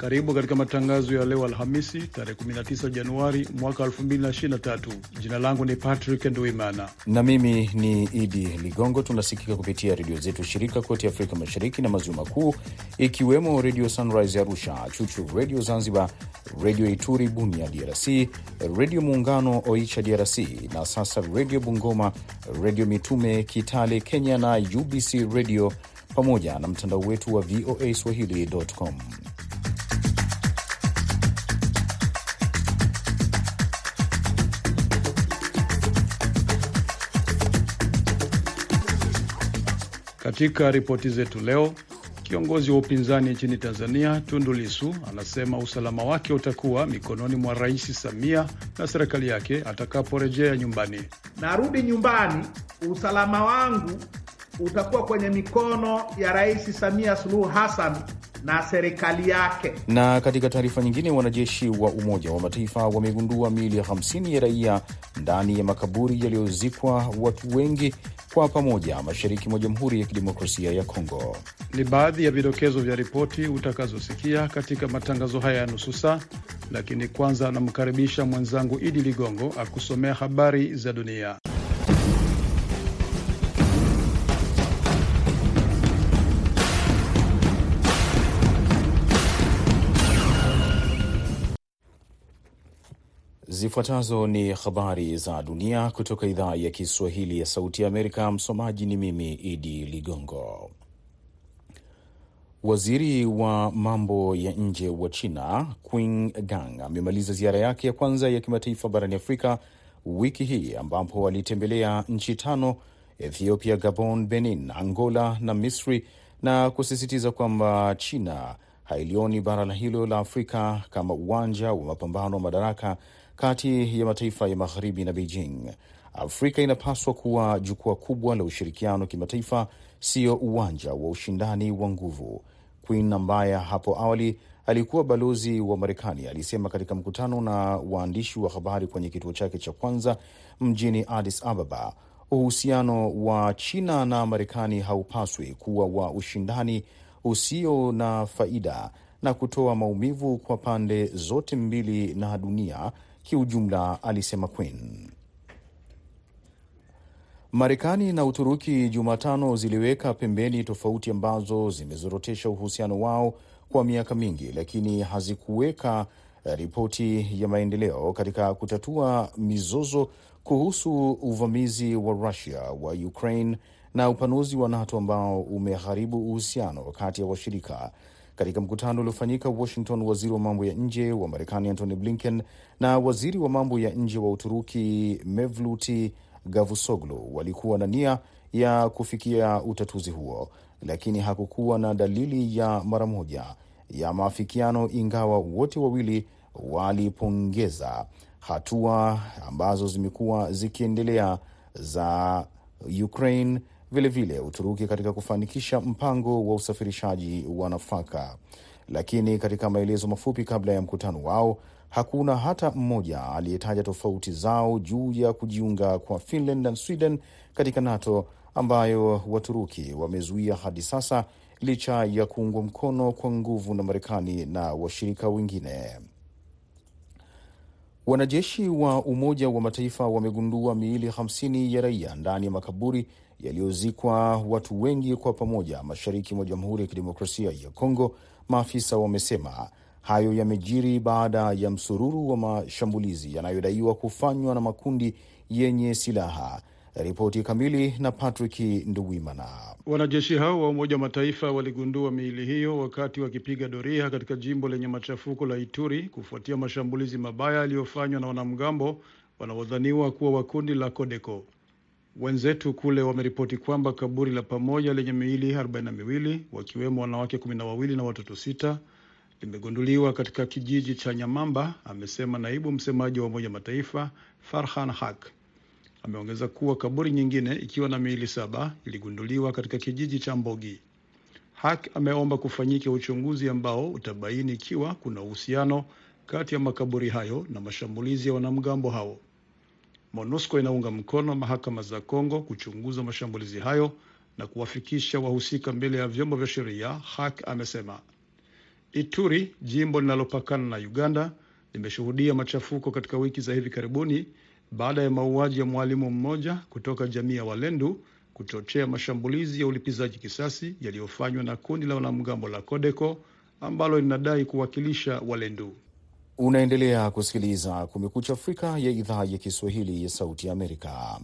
Karibu katika matangazo ya leo Alhamisi, tarehe 19 Januari mwaka 2023. Jina langu ni Patrick Nduimana na mimi ni Idi Ligongo. Tunasikika kupitia redio zetu shirika kote Afrika Mashariki na Maziwa Makuu, ikiwemo Redio Sunrise Arusha, Chuchu Redio Zanzibar, Redio Ituri Bunia DRC, Redio Muungano Oicha DRC, na sasa Redio Bungoma, Redio Mitume Kitale Kenya, na UBC Redio, pamoja na mtandao wetu wa VOA Swahili.com. Katika ripoti zetu leo, kiongozi wa upinzani nchini Tanzania Tundu Lisu anasema usalama wake utakuwa mikononi mwa Rais Samia na serikali yake atakaporejea nyumbani. Narudi nyumbani, usalama wangu utakuwa kwenye mikono ya Rais Samia Suluhu Hassan na serikali yake. Na katika taarifa nyingine, wanajeshi wa Umoja wa Mataifa wamegundua miili 50 ya raia ndani ya makaburi yaliyozikwa watu wengi kwa pamoja mashariki mwa Jamhuri ya Kidemokrasia ya Kongo. Ni baadhi ya vidokezo vya ripoti utakazosikia katika matangazo haya ya nusu saa, lakini kwanza anamkaribisha mwenzangu Idi Ligongo akusomea habari za dunia. Zifuatazo ni habari za dunia kutoka idhaa ya Kiswahili ya Sauti ya Amerika. Msomaji ni mimi Idi Ligongo. Waziri wa mambo ya nje wa China Qin Gang amemaliza ziara yake ya kwanza ya kimataifa barani Afrika wiki hii ambapo alitembelea nchi tano: Ethiopia, Gabon, Benin, Angola na Misri, na kusisitiza kwamba China hailioni bara hilo la Afrika kama uwanja wa mapambano wa madaraka kati ya mataifa ya magharibi na Beijing. Afrika inapaswa kuwa jukwaa kubwa la ushirikiano kimataifa, sio uwanja wa ushindani wa nguvu. Queen ambaye hapo awali alikuwa balozi wa Marekani alisema katika mkutano na waandishi wa habari kwenye kituo chake cha kwanza mjini Addis Ababa, uhusiano wa China na Marekani haupaswi kuwa wa ushindani usio na faida na kutoa maumivu kwa pande zote mbili na dunia kiujumla, alisema Quinn. Marekani na Uturuki Jumatano ziliweka pembeni tofauti ambazo zimezorotesha uhusiano wao kwa miaka mingi, lakini hazikuweka ripoti ya maendeleo katika kutatua mizozo kuhusu uvamizi wa Rusia wa Ukraine na upanuzi wa NATO ambao umeharibu uhusiano kati ya washirika. Katika mkutano uliofanyika Washington, waziri wa mambo ya nje wa Marekani Antony Blinken na waziri wa mambo ya nje wa Uturuki Mevluti Gavusoglu walikuwa na nia ya kufikia utatuzi huo, lakini hakukuwa na dalili ya mara moja ya maafikiano, ingawa wote wawili walipongeza hatua ambazo zimekuwa zikiendelea za Ukraine vilevile vile Uturuki katika kufanikisha mpango wa usafirishaji wa nafaka. Lakini katika maelezo mafupi kabla ya mkutano wao, hakuna hata mmoja aliyetaja tofauti zao juu ya kujiunga kwa Finland na Sweden katika NATO ambayo Waturuki wamezuia hadi sasa, licha ya kuungwa mkono kwa nguvu na Marekani na washirika wengine. Wanajeshi wa Umoja wa Mataifa wamegundua miili 50 ya raia ndani ya makaburi yaliyozikwa watu wengi kwa pamoja mashariki mwa Jamhuri ya Kidemokrasia ya Kongo. Maafisa wamesema hayo yamejiri baada ya msururu wa mashambulizi yanayodaiwa kufanywa na makundi yenye silaha. Ripoti kamili na Patrick Nduwimana. Wanajeshi hao wa Umoja wa Mataifa waligundua miili hiyo wakati wakipiga doria katika jimbo lenye machafuko la Ituri kufuatia mashambulizi mabaya yaliyofanywa na wanamgambo wanaodhaniwa kuwa wa kundi la Kodeko. Wenzetu kule wameripoti kwamba kaburi la pamoja lenye miili arobaini na miwili wakiwemo wanawake kumi na wawili na watoto sita limegunduliwa katika kijiji cha Nyamamba, amesema naibu msemaji wa Umoja Mataifa Farhan Haq. Ameongeza kuwa kaburi nyingine ikiwa na miili saba iligunduliwa katika kijiji cha Mbogi. Hak ameomba kufanyike uchunguzi ambao utabaini ikiwa kuna uhusiano kati ya makaburi hayo na mashambulizi ya wanamgambo hao. MONUSCO inaunga mkono mahakama za Kongo kuchunguza mashambulizi hayo na kuwafikisha wahusika mbele ya vyombo vya sheria, Hak amesema. Ituri, jimbo linalopakana na Uganda, limeshuhudia machafuko katika wiki za hivi karibuni baada ya mauaji ya mwalimu mmoja kutoka jamii ya Walendu kuchochea mashambulizi ya ulipizaji kisasi yaliyofanywa na kundi la wanamgambo la Kodeko ambalo linadai kuwakilisha Walendu. Unaendelea kusikiliza Kumekucha Afrika ya idhaa ya Kiswahili ya Sauti ya Amerika.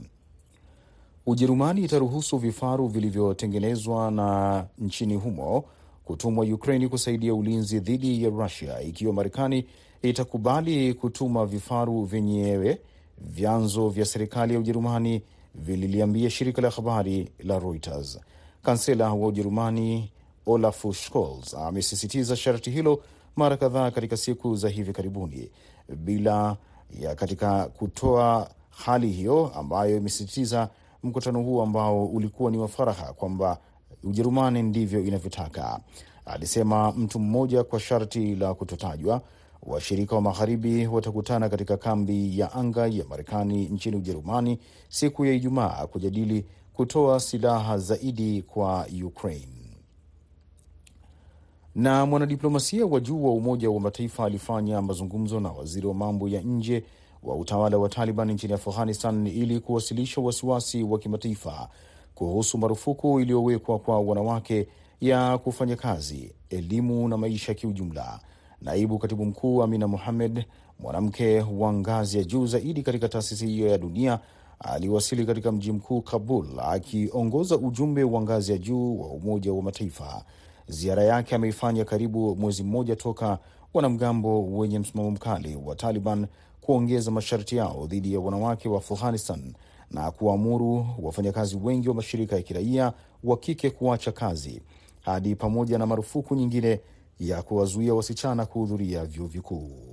Ujerumani itaruhusu vifaru vilivyotengenezwa na nchini humo kutumwa Ukraini kusaidia ulinzi dhidi ya Rusia ikiwa Marekani itakubali kutuma vifaru vyenyewe, vyanzo vya serikali ya Ujerumani vililiambia shirika la habari la Reuters. Kansela wa Ujerumani Olaf Scholz amesisitiza sharti hilo mara kadhaa katika siku za hivi karibuni, bila ya katika kutoa hali hiyo ambayo imesisitiza mkutano huo ambao ulikuwa ni wa faraha kwamba Ujerumani ndivyo inavyotaka. Alisema mtu mmoja kwa sharti la kutotajwa. Washirika wa magharibi watakutana katika kambi ya anga ya Marekani nchini Ujerumani siku ya Ijumaa kujadili kutoa silaha zaidi kwa Ukraine. Na mwanadiplomasia wa juu wa Umoja wa Mataifa alifanya mazungumzo na waziri wa mambo ya nje wa utawala wa Taliban nchini Afghanistan ili kuwasilisha wasiwasi wa kimataifa kuhusu marufuku iliyowekwa kwa wanawake ya kufanya kazi, elimu na maisha kiujumla. Naibu katibu mkuu Amina Mohamed, mwanamke wa ngazi ya juu zaidi katika taasisi hiyo ya dunia, aliwasili katika mji mkuu Kabul akiongoza ujumbe wa ngazi ya juu wa Umoja wa Mataifa. Ziara yake ameifanya karibu mwezi mmoja toka wanamgambo wenye msimamo mkali wa Taliban kuongeza masharti yao dhidi ya wanawake wa Afghanistan na kuwaamuru wafanyakazi wengi wa mashirika ya kiraia wa kike kuacha kazi hadi pamoja na marufuku nyingine ya kuwazuia wasichana kuhudhuria vyuo vikuu.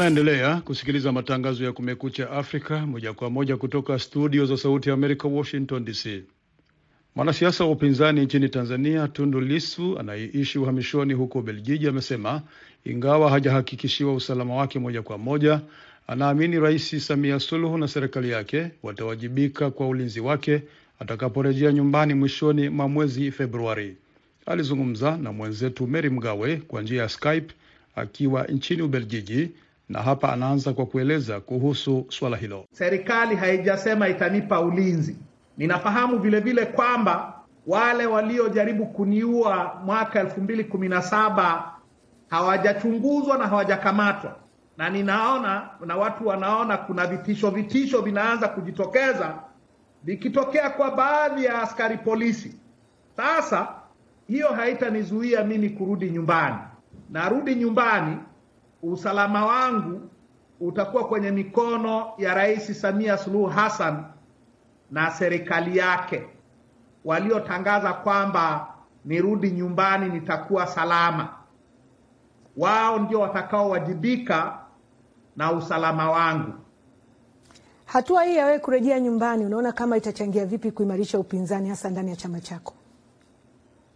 Unaendelea kusikiliza matangazo ya Kumekucha Afrika moja kwa moja kutoka studio za Sauti ya Amerika, Washington DC. Mwanasiasa wa upinzani nchini Tanzania Tundu Lissu anayeishi uhamishoni huko Belgiji amesema ingawa hajahakikishiwa usalama wake moja kwa moja, anaamini Rais Samia Suluhu na serikali yake watawajibika kwa ulinzi wake atakaporejea nyumbani mwishoni mwa mwezi Februari. Alizungumza na mwenzetu Mary Mgawe kwa njia ya Skype akiwa nchini Ubelgiji, na hapa anaanza kwa kueleza kuhusu swala hilo. Serikali haijasema itanipa ulinzi. Ninafahamu vile vile kwamba wale waliojaribu kuniua mwaka elfu mbili kumi na saba hawajachunguzwa na hawajakamatwa, na ninaona na watu wanaona kuna vitisho vitisho vinaanza kujitokeza vikitokea kwa baadhi ya askari polisi. Sasa hiyo haitanizuia mimi kurudi nyumbani. Narudi nyumbani, usalama wangu utakuwa kwenye mikono ya Rais Samia Suluhu Hassan na serikali yake waliotangaza kwamba nirudi nyumbani nitakuwa salama. Wao ndio watakaowajibika na usalama wangu. Hatua hii ya wewe kurejea nyumbani, unaona kama itachangia vipi kuimarisha upinzani hasa ndani ya chama chako?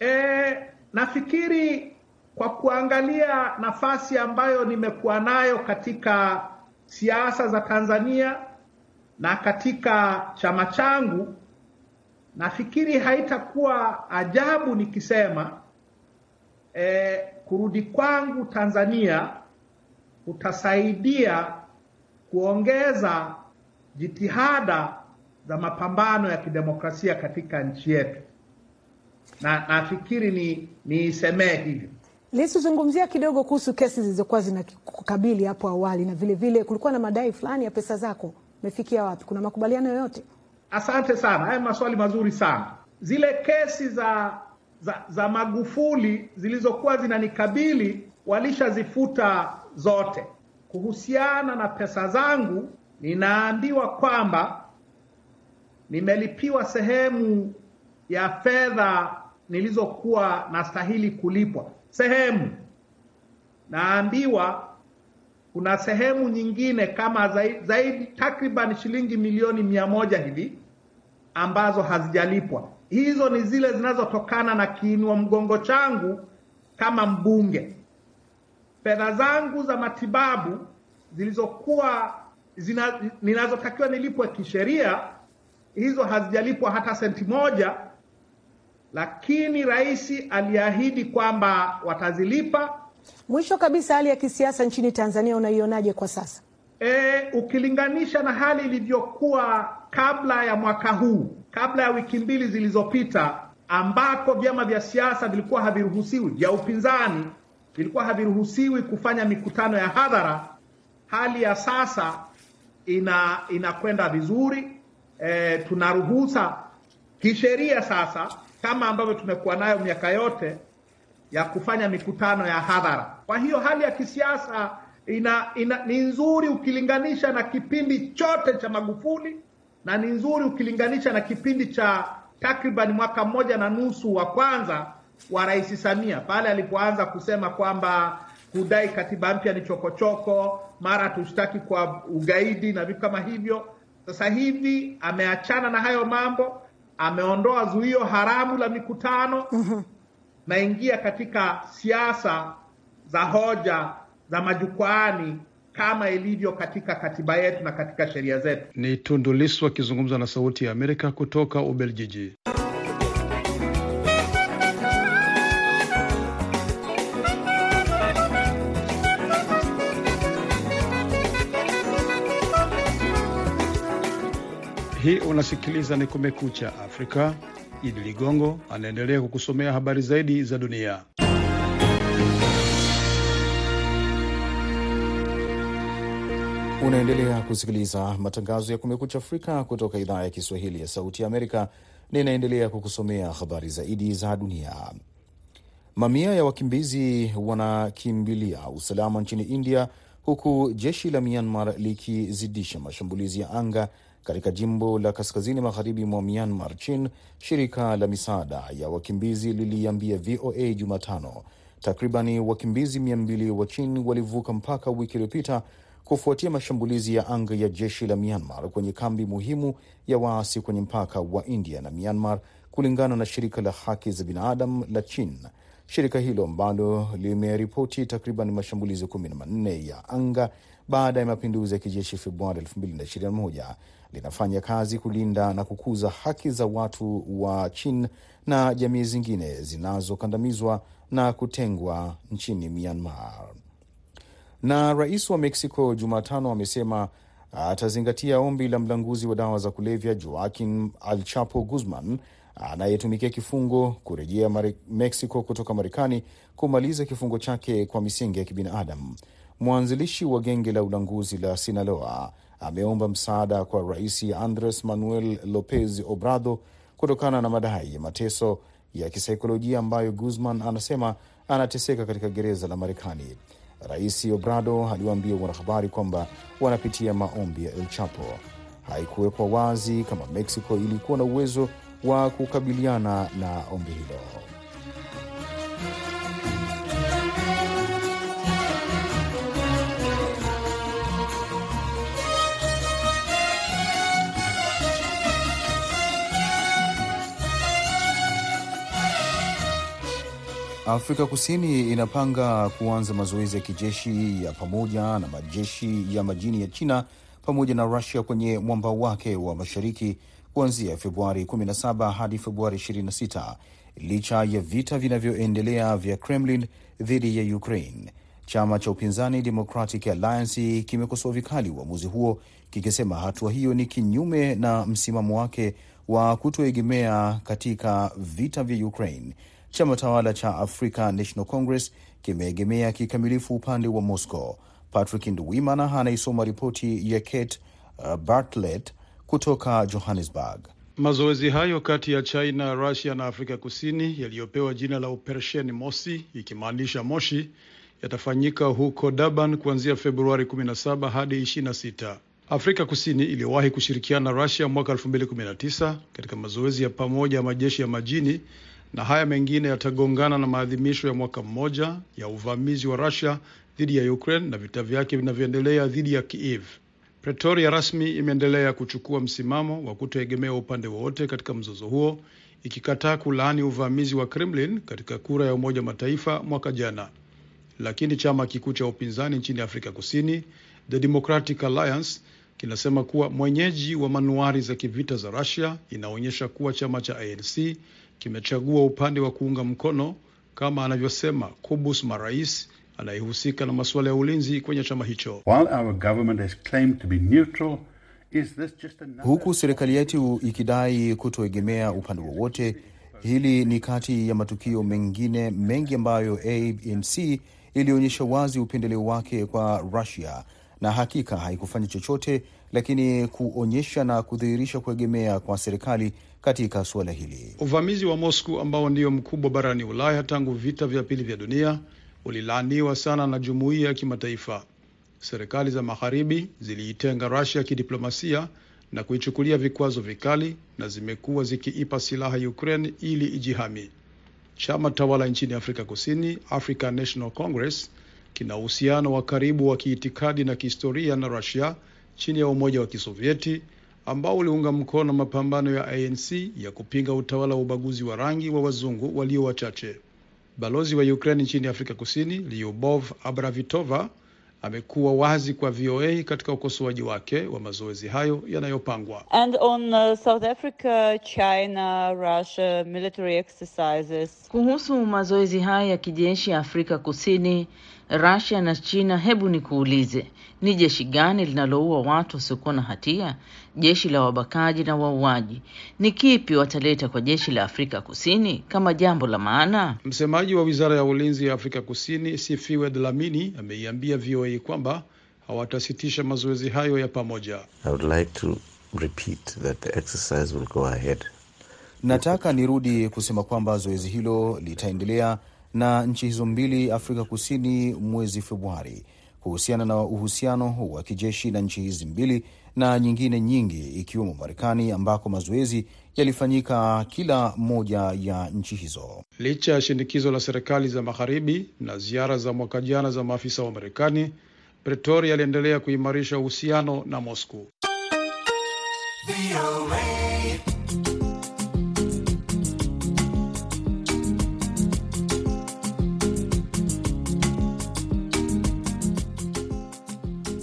E, nafikiri kwa kuangalia nafasi ambayo nimekuwa nayo katika siasa za Tanzania na katika chama changu, nafikiri haitakuwa ajabu nikisema e, kurudi kwangu Tanzania kutasaidia kuongeza jitihada za mapambano ya kidemokrasia katika nchi yetu, na nafikiri ni niisemee hivyo. Lissu, zungumzia kidogo kuhusu kesi zilizokuwa zinakukabili hapo awali, na vile vile kulikuwa na madai fulani ya pesa zako, umefikia wapi? Kuna makubaliano yoyote? Asante sana, haya maswali mazuri sana. Zile kesi za za, za Magufuli zilizokuwa zinanikabili walishazifuta zote. Kuhusiana na pesa zangu, ninaambiwa kwamba nimelipiwa sehemu ya fedha nilizokuwa nastahili kulipwa. Sehemu naambiwa kuna sehemu nyingine kama zaidi, zaidi takriban shilingi milioni mia moja hivi ambazo hazijalipwa. Hizo ni zile zinazotokana na kiinua mgongo changu kama mbunge. Fedha zangu za matibabu zilizokuwa zina, ninazotakiwa nilipwe kisheria, hizo hazijalipwa hata senti moja, lakini rais aliahidi kwamba watazilipa. Mwisho kabisa, hali ya kisiasa nchini Tanzania unaionaje kwa sasa? E, ukilinganisha na hali ilivyokuwa kabla ya mwaka huu, kabla ya wiki mbili zilizopita, ambako vyama vya siasa vilikuwa haviruhusiwi, vya upinzani vilikuwa haviruhusiwi kufanya mikutano ya hadhara, hali ya sasa ina inakwenda vizuri. E, tunaruhusa kisheria sasa, kama ambavyo tumekuwa nayo miaka yote ya kufanya mikutano ya hadhara. Kwa hiyo hali ya kisiasa ina, ina ni nzuri ukilinganisha na kipindi chote cha Magufuli na ni nzuri ukilinganisha na kipindi cha takriban mwaka mmoja na nusu wa kwanza wa Rais Samia pale alipoanza kusema kwamba kudai katiba mpya ni chokochoko, mara tushtaki kwa ugaidi na vitu kama hivyo. Sasa hivi ameachana na hayo mambo, ameondoa zuio haramu la mikutano mm-hmm. naingia katika siasa za hoja za majukwaani kama ilivyo katika katiba yetu na katika sheria zetu. Ni Tundu Lissu akizungumza na Sauti ya Amerika kutoka Ubeljiji. Hii unasikiliza ni Kumekucha Afrika. Idi Ligongo anaendelea kukusomea habari zaidi za dunia. Unaendelea kusikiliza matangazo ya Kumekucha Afrika kutoka idhaa ya Kiswahili ya Sauti ya Amerika. Ninaendelea kukusomea habari zaidi za dunia. Mamia ya wakimbizi wanakimbilia usalama nchini India, huku jeshi la Myanmar likizidisha mashambulizi ya anga katika jimbo la kaskazini magharibi mwa Myanmar Chin. Shirika la misaada ya wakimbizi liliambia VOA Jumatano takribani wakimbizi mia mbili wa Chin walivuka mpaka wiki iliyopita kufuatia mashambulizi ya anga ya jeshi la Myanmar kwenye kambi muhimu ya waasi kwenye mpaka wa India na Myanmar, kulingana na shirika la haki za binadamu la Chin. Shirika hilo ambalo limeripoti takriban mashambulizi kumi na manne ya anga baada ya mapinduzi ya kijeshi Februari 2021 linafanya kazi kulinda na kukuza haki za watu wa Chin na jamii zingine zinazokandamizwa na kutengwa nchini Myanmar. Na rais wa Mexico Jumatano amesema atazingatia ombi la mlanguzi wa dawa za kulevya Joaquin Al Chapo Guzman anayetumikia kifungo kurejea Mexico kutoka Marekani kumaliza kifungo chake kwa misingi ya kibinadamu. Mwanzilishi wa genge la ulanguzi la Sinaloa ameomba msaada kwa rais Andres Manuel Lopez Obrador kutokana na madai ya mateso ya kisaikolojia ambayo Guzman anasema anateseka katika gereza la Marekani. Rais Obrador aliwaambia wanahabari kwamba wanapitia maombi ya El Chapo. Haikuwekwa wazi kama Mexico ilikuwa na uwezo wa kukabiliana na ombi hilo. Afrika Kusini inapanga kuanza mazoezi ya kijeshi ya pamoja na majeshi ya majini ya China pamoja na Rusia kwenye mwambao wake wa mashariki kuanzia Februari 17 hadi Februari 26 licha ya vita vinavyoendelea vya Kremlin dhidi ya Ukraine. Chama cha upinzani Democratic Alliance kimekosoa vikali uamuzi huo kikisema hatua hiyo ni kinyume na msimamo wake wa kutoegemea katika vita vya Ukraine. Chama tawala cha African National Congress kimeegemea kikamilifu upande wa Moscow. Patrick Nduwimana anaisoma ripoti ya Kate uh, Bartlett kutoka Johannesburg. Mazoezi hayo kati ya China, Russia na Afrika Kusini yaliyopewa jina la Operesheni Mosi ikimaanisha moshi yatafanyika huko Durban kuanzia Februari 17 hadi 26. Afrika Kusini iliwahi kushirikiana na Russia mwaka 2019 katika mazoezi ya pamoja ya majeshi ya majini na haya mengine yatagongana na maadhimisho ya mwaka mmoja ya uvamizi wa Russia dhidi ya Ukraine na vita vyake vinavyoendelea dhidi ya Kiev. Pretoria rasmi imeendelea kuchukua msimamo wa kutoegemea upande wowote katika mzozo huo, ikikataa kulaani uvamizi wa Kremlin katika kura ya Umoja Mataifa mwaka jana. Lakini chama kikuu cha upinzani nchini Afrika Kusini, The Democratic Alliance, kinasema kuwa mwenyeji wa manuari za kivita za Russia inaonyesha kuwa chama cha ANC kimechagua upande wa kuunga mkono, kama anavyosema Kubus Marais anayehusika na masuala ya ulinzi kwenye chama hicho. While our government has claimed to be neutral, is this just another... Huku serikali yetu ikidai kutoegemea upande wowote, hili ni kati ya matukio mengine mengi ambayo ANC ilionyesha wazi upendeleo wake kwa Russia na hakika haikufanya chochote lakini kuonyesha na kudhihirisha kuegemea kwa serikali katika suala hili. Uvamizi wa Moscow ambao ndio mkubwa barani Ulaya tangu vita vya pili vya dunia ulilaaniwa sana na jumuiya ya kimataifa. Serikali za magharibi ziliitenga Russia kidiplomasia na kuichukulia vikwazo vikali na zimekuwa zikiipa silaha Ukraine ili ijihami. Chama tawala nchini Afrika Kusini, African National Congress, kina uhusiano wa karibu wa kiitikadi na kihistoria na Russia chini ya Umoja wa Kisovieti ambao uliunga mkono mapambano ya ANC ya kupinga utawala wa ubaguzi wa rangi wa wazungu walio wachache. Balozi wa Ukraine nchini Afrika Kusini, Lyubov Abravitova, amekuwa wazi kwa VOA katika ukosoaji wake wa mazoezi hayo yanayopangwa. And on uh, South Africa, China, Russia military exercises. Kuhusu mazoezi haya ya kijeshi ya Afrika Kusini, Russia na China, hebu nikuulize, ni jeshi gani linaloua watu wasiokuwa na hatia? Jeshi la wabakaji na wauaji. Ni kipi wataleta kwa jeshi la Afrika Kusini kama jambo la maana? Msemaji wa wizara ya ulinzi ya Afrika Kusini Sifiwe Dlamini ameiambia VOA kwamba hawatasitisha mazoezi hayo ya pamoja. I would like to repeat that the exercise will go ahead. Nataka nirudi kusema kwamba zoezi hilo litaendelea na nchi hizo mbili Afrika Kusini mwezi Februari kuhusiana na uhusiano wa kijeshi na nchi hizi mbili na nyingine nyingi ikiwemo Marekani ambako mazoezi yalifanyika kila moja ya nchi hizo. Licha ya shinikizo la serikali za magharibi na ziara za mwaka jana za maafisa wa Marekani, Pretoria aliendelea kuimarisha uhusiano na Moscow.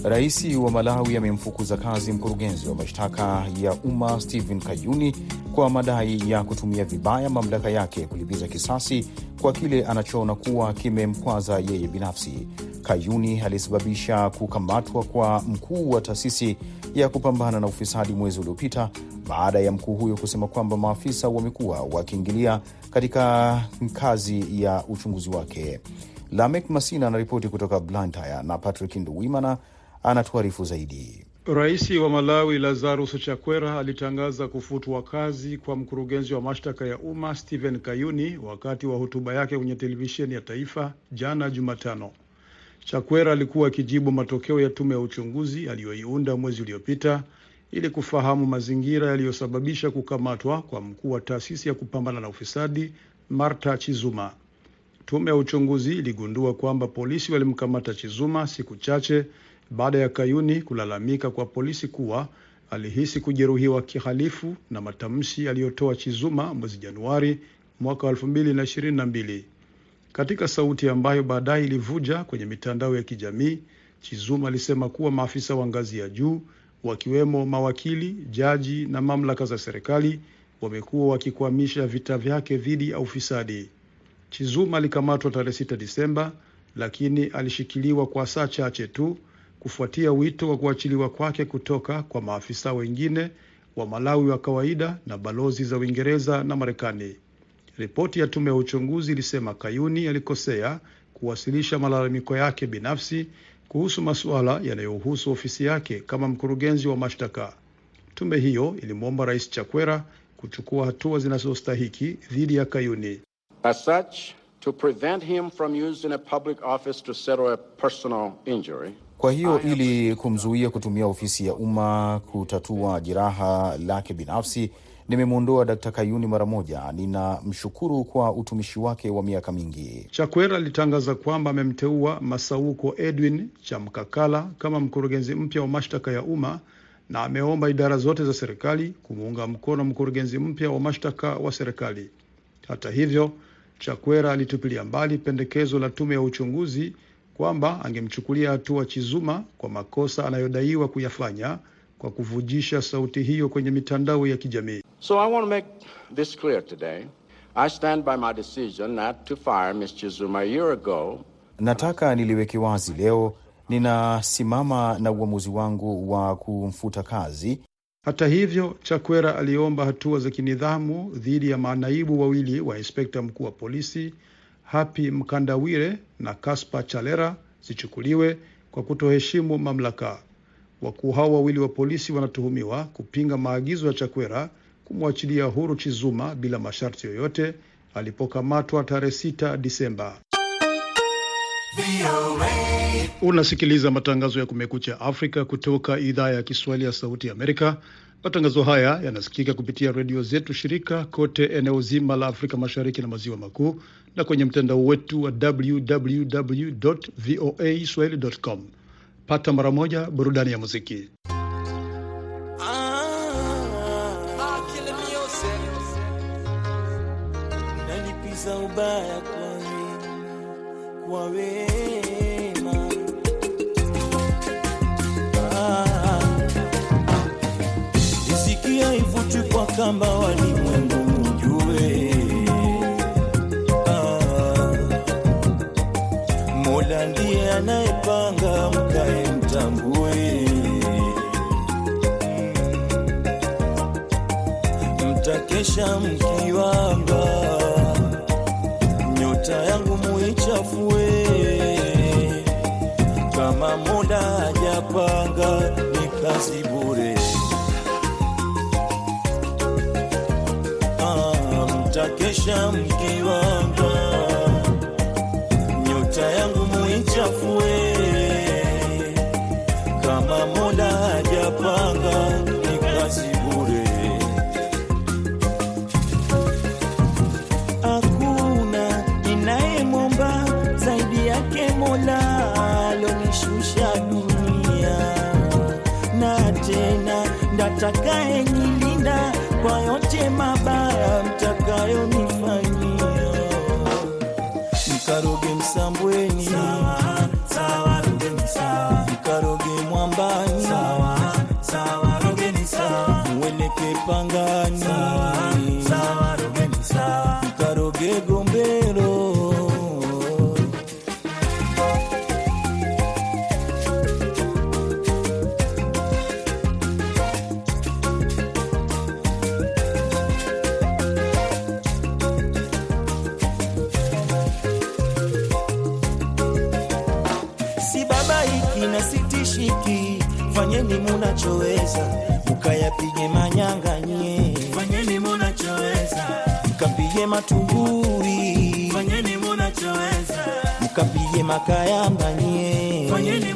Rais wa Malawi amemfukuza kazi mkurugenzi wa mashtaka ya umma Stephen Kayuni kwa madai ya kutumia vibaya mamlaka yake kulipiza kisasi kwa kile anachoona kuwa kimemkwaza yeye binafsi. Kayuni alisababisha kukamatwa kwa mkuu wa taasisi ya kupambana na ufisadi mwezi uliopita baada ya mkuu huyo kusema kwamba maafisa wamekuwa wakiingilia katika kazi ya uchunguzi wake. Lamek Masina anaripoti kutoka Blantyre na Patrick Nduwimana anatuarifu zaidi. Rais wa Malawi Lazarus Chakwera alitangaza kufutwa kazi kwa mkurugenzi wa mashtaka ya umma Stephen Kayuni wakati wa hotuba yake kwenye televisheni ya taifa jana Jumatano. Chakwera alikuwa akijibu matokeo ya tume ya uchunguzi aliyoiunda mwezi uliopita ili kufahamu mazingira yaliyosababisha kukamatwa kwa mkuu wa taasisi ya kupambana na ufisadi Marta Chizuma. Tume ya uchunguzi iligundua kwamba polisi walimkamata Chizuma siku chache baada ya Kayuni kulalamika kwa polisi kuwa alihisi kujeruhiwa kihalifu na matamshi aliyotoa Chizuma mwezi Januari mwaka 2022. Katika sauti ambayo baadaye ilivuja kwenye mitandao ya kijamii, Chizuma alisema kuwa maafisa wa ngazi ya juu wakiwemo mawakili, jaji na mamlaka za serikali wamekuwa wakikwamisha vita vyake dhidi ya ufisadi. Chizuma alikamatwa tarehe 6 Disemba, lakini alishikiliwa kwa saa chache tu kufuatia wito wa kuachiliwa kwake kutoka kwa maafisa wengine wa Malawi wa kawaida na balozi za Uingereza na Marekani. Ripoti ya tume ya uchunguzi ilisema Kayuni alikosea kuwasilisha malalamiko yake binafsi kuhusu masuala yanayohusu ofisi yake kama mkurugenzi wa mashtaka. Tume hiyo ilimwomba Rais Chakwera kuchukua hatua zinazostahiki dhidi ya Kayuni. As such, to prevent him from using a public office to settle a personal injury, Kwa hiyo ili kumzuia kutumia ofisi ya umma kutatua jeraha lake binafsi, nimemwondoa Dkt. Kayuni mara moja. Ninamshukuru kwa utumishi wake wa miaka mingi. Chakwera alitangaza kwamba amemteua Masauko Edwin Chamkakala kama mkurugenzi mpya wa mashtaka ya umma na ameomba idara zote za serikali kumuunga mkono mkurugenzi mpya wa mashtaka wa serikali. Hata hivyo, Chakwera alitupilia mbali pendekezo la tume ya uchunguzi kwamba angemchukulia hatua Chizuma kwa makosa anayodaiwa kuyafanya kwa kuvujisha sauti hiyo kwenye mitandao ya kijamii. So I want to make this clear today. I stand by my decision not to fire Ms. Chizuma a year ago. Nataka niliweke wazi leo, ninasimama na uamuzi wangu wa kumfuta kazi. Hata hivyo, Chakwera aliomba hatua za kinidhamu dhidi ya manaibu wawili wa inspekta mkuu wa polisi Happy Mkandawire na Kaspa Chalera zichukuliwe kwa kutoheshimu mamlaka. Wakuu hao wawili wa polisi wanatuhumiwa kupinga maagizo ya Chakwera kumwachilia huru Chizuma bila masharti yoyote alipokamatwa tarehe 6 Disemba. Unasikiliza matangazo ya Kumekucha Afrika kutoka idhaa ya Kiswahili ya Sauti ya Amerika. Matangazo haya yanasikika kupitia redio zetu shirika kote eneo zima la Afrika Mashariki na Maziwa Makuu na kwenye mtandao wetu wa www voa swahili.com. Pata mara moja burudani ya muziki. Ah, ubaya ivuti kwa kamba walimwengu mjue. Ah, Mola ndiye anayepanga mkae mtambue. Mtakesha mkiwanga, nyota yangu muichafue. Kama Mola hajapanga ni kazi bure. Mtakesha mkiwanga, fanyeni munachoweza, mukayapige manyanganye, fanyeni munachoweza, mkapige matunguri, fanyeni munachoweza, mkapige makayanganye, fanyeni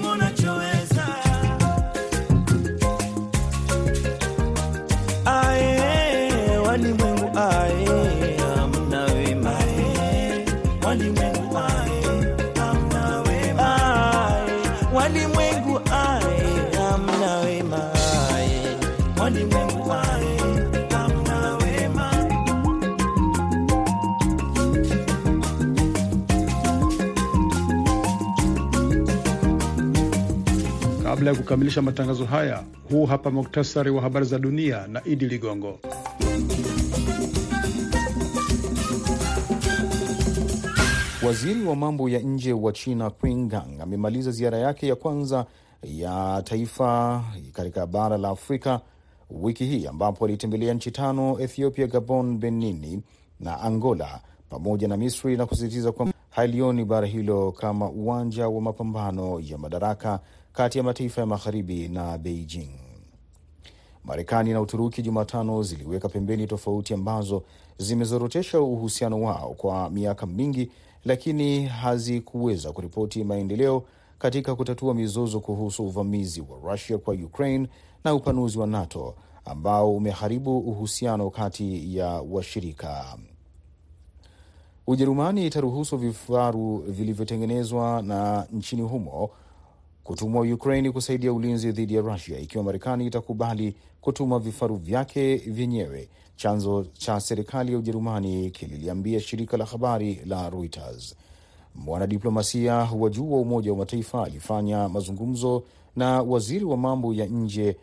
Kabla ya kukamilisha matangazo haya, huu hapa muktasari wa habari za dunia na Idi Ligongo. Waziri wa mambo ya nje wa China Qin Gang amemaliza ziara yake ya kwanza ya taifa katika bara la Afrika wiki hii ambapo alitembelea nchi tano: Ethiopia, Gabon, Benini na Angola pamoja na Misri na kusisitiza kwamba halioni bara hilo kama uwanja wa mapambano ya madaraka kati ya mataifa ya magharibi na Beijing. Marekani na Uturuki Jumatano ziliweka pembeni tofauti ambazo zimezorotesha uhusiano wao kwa miaka mingi, lakini hazikuweza kuripoti maendeleo katika kutatua mizozo kuhusu uvamizi wa Rusia kwa Ukraine na upanuzi wa NATO ambao umeharibu uhusiano kati ya washirika. Ujerumani itaruhusu vifaru vilivyotengenezwa na nchini humo kutumwa Ukraini kusaidia ulinzi dhidi ya Rusia ikiwa Marekani itakubali kutuma vifaru vyake vyenyewe, chanzo cha serikali ya Ujerumani kililiambia shirika la habari la Reuters. Mwanadiplomasia wa juu wa Umoja wa Mataifa alifanya mazungumzo na waziri wa mambo ya nje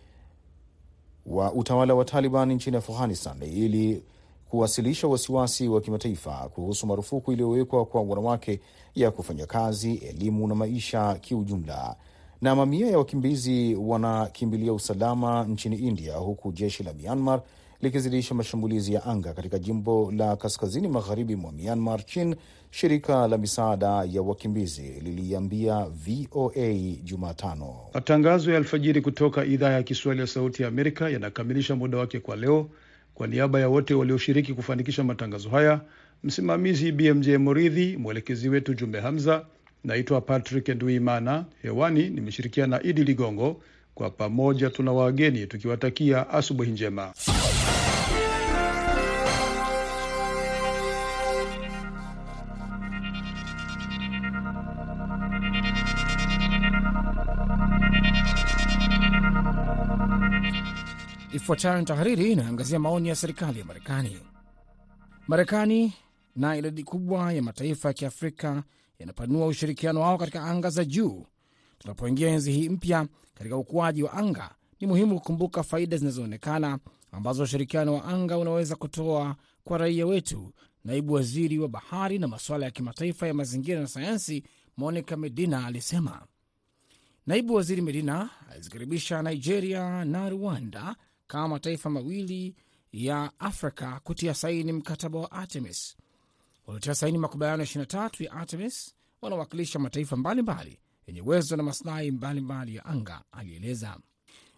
wa utawala wa Taliban nchini Afghanistan ili kuwasilisha wasiwasi wa kimataifa kuhusu marufuku iliyowekwa kwa wanawake ya kufanya kazi, elimu na maisha kiujumla. Na mamia ya wakimbizi wanakimbilia usalama nchini India, huku jeshi la Myanmar likizidisha mashambulizi ya anga katika jimbo la kaskazini magharibi mwa Myanmar Chin, shirika la misaada ya wakimbizi liliambia VOA Jumatano. Matangazo ya alfajiri kutoka idhaa ya Kiswahili ya Sauti ya Amerika yanakamilisha muda wake kwa leo. Kwa niaba ya wote walioshiriki kufanikisha matangazo haya, msimamizi BMJ Moridhi, mwelekezi wetu Jumbe Hamza. Naitwa Patrick Nduimana, hewani nimeshirikiana na Idi Ligongo. Kwa pamoja tuna wageni tukiwatakia asubuhi njema. Ifuatayo ni tahariri inayoangazia maoni ya serikali ya Marekani. Marekani na idadi kubwa ya mataifa ya Kiafrika yanapanua ushirikiano wao katika anga za juu. Tunapoingia enzi hii mpya katika ukuaji wa anga, ni muhimu kukumbuka faida zinazoonekana ambazo ushirikiano wa anga unaweza kutoa kwa raia wetu. Naibu waziri wa bahari na masuala ya kimataifa ya mazingira na sayansi Monica Medina alisema. Naibu waziri Medina alizikaribisha Nigeria na Rwanda kama mataifa mawili ya Afrika kutia saini mkataba wa Artemis. Waliotia saini makubaliano ya 23 ya Artemis wanawakilisha mataifa mbalimbali yenye uwezo na masilahi mbalimbali ya anga, alieleza.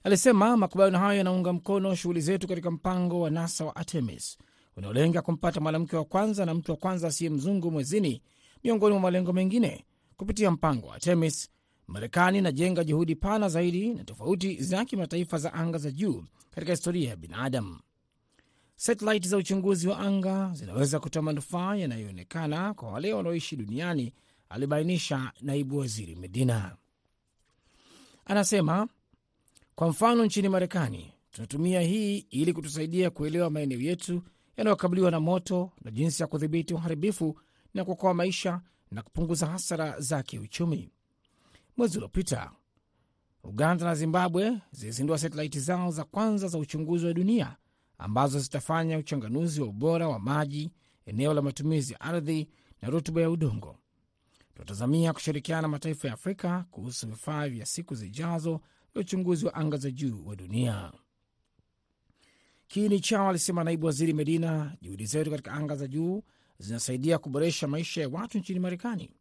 Alisema makubaliano hayo yanaunga mkono shughuli zetu katika mpango wa NASA wa Artemis unaolenga kumpata mwanamke wa kwanza na mtu wa kwanza asiye mzungu mwezini, miongoni mwa malengo mengine. Kupitia mpango wa Artemis, Marekani inajenga juhudi pana zaidi na tofauti za kimataifa za anga za juu katika historia ya binadamu. Satelaiti za uchunguzi wa anga zinaweza kutoa manufaa yanayoonekana kwa wale wanaoishi duniani, alibainisha naibu waziri Medina. Anasema kwa mfano, nchini Marekani tunatumia hii ili kutusaidia kuelewa maeneo yetu yanayokabiliwa na moto na jinsi ya kudhibiti uharibifu na kuokoa maisha na kupunguza hasara za kiuchumi. Mwezi uliopita Uganda na Zimbabwe zilizindua satelaiti zao za kwanza za uchunguzi wa dunia ambazo zitafanya uchanganuzi wa ubora wa maji, eneo la matumizi ya ardhi na rutuba ya udongo. Tunatazamia kushirikiana na mataifa ya Afrika kuhusu vifaa vya siku zijazo vya uchunguzi wa anga za juu wa dunia. Kiini chao, alisema naibu waziri Medina, juhudi zetu katika anga za juu zinasaidia kuboresha maisha ya watu nchini Marekani,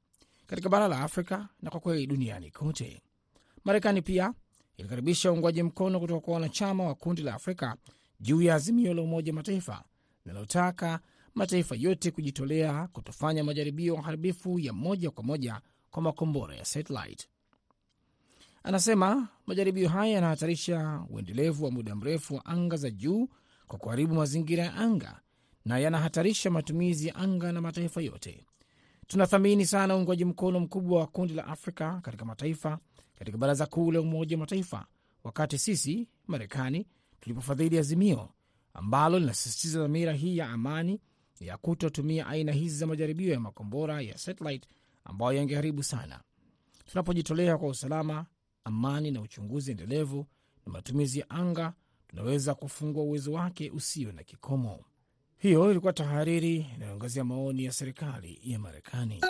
katika bara la Afrika na kwa kweli duniani kote. Marekani pia ilikaribisha uungwaji mkono kutoka kwa wanachama wa kundi la Afrika juu ya azimio la Umoja wa Mataifa linalotaka mataifa yote kujitolea kutofanya majaribio ya uharibifu ya moja kwa moja kwa makombora ya satellite. Anasema majaribio haya yanahatarisha uendelevu wa muda mrefu wa anga za juu kwa kuharibu mazingira ya anga na yanahatarisha matumizi ya anga na mataifa yote. Tunathamini sana uungwaji mkono mkubwa wa kundi la Afrika katika mataifa katika Baraza Kuu la Umoja wa Mataifa, wakati sisi Marekani tulipofadhili azimio ambalo linasisitiza dhamira hii ya amani ya kutotumia aina hizi za majaribio ya makombora ya satellite ambayo yangeharibu sana. Tunapojitolea kwa usalama, amani na uchunguzi endelevu na matumizi ya anga, tunaweza kufungua uwezo wake usio na kikomo. Hiyo ilikuwa tahariri inayoangazia maoni ya serikali ya Marekani.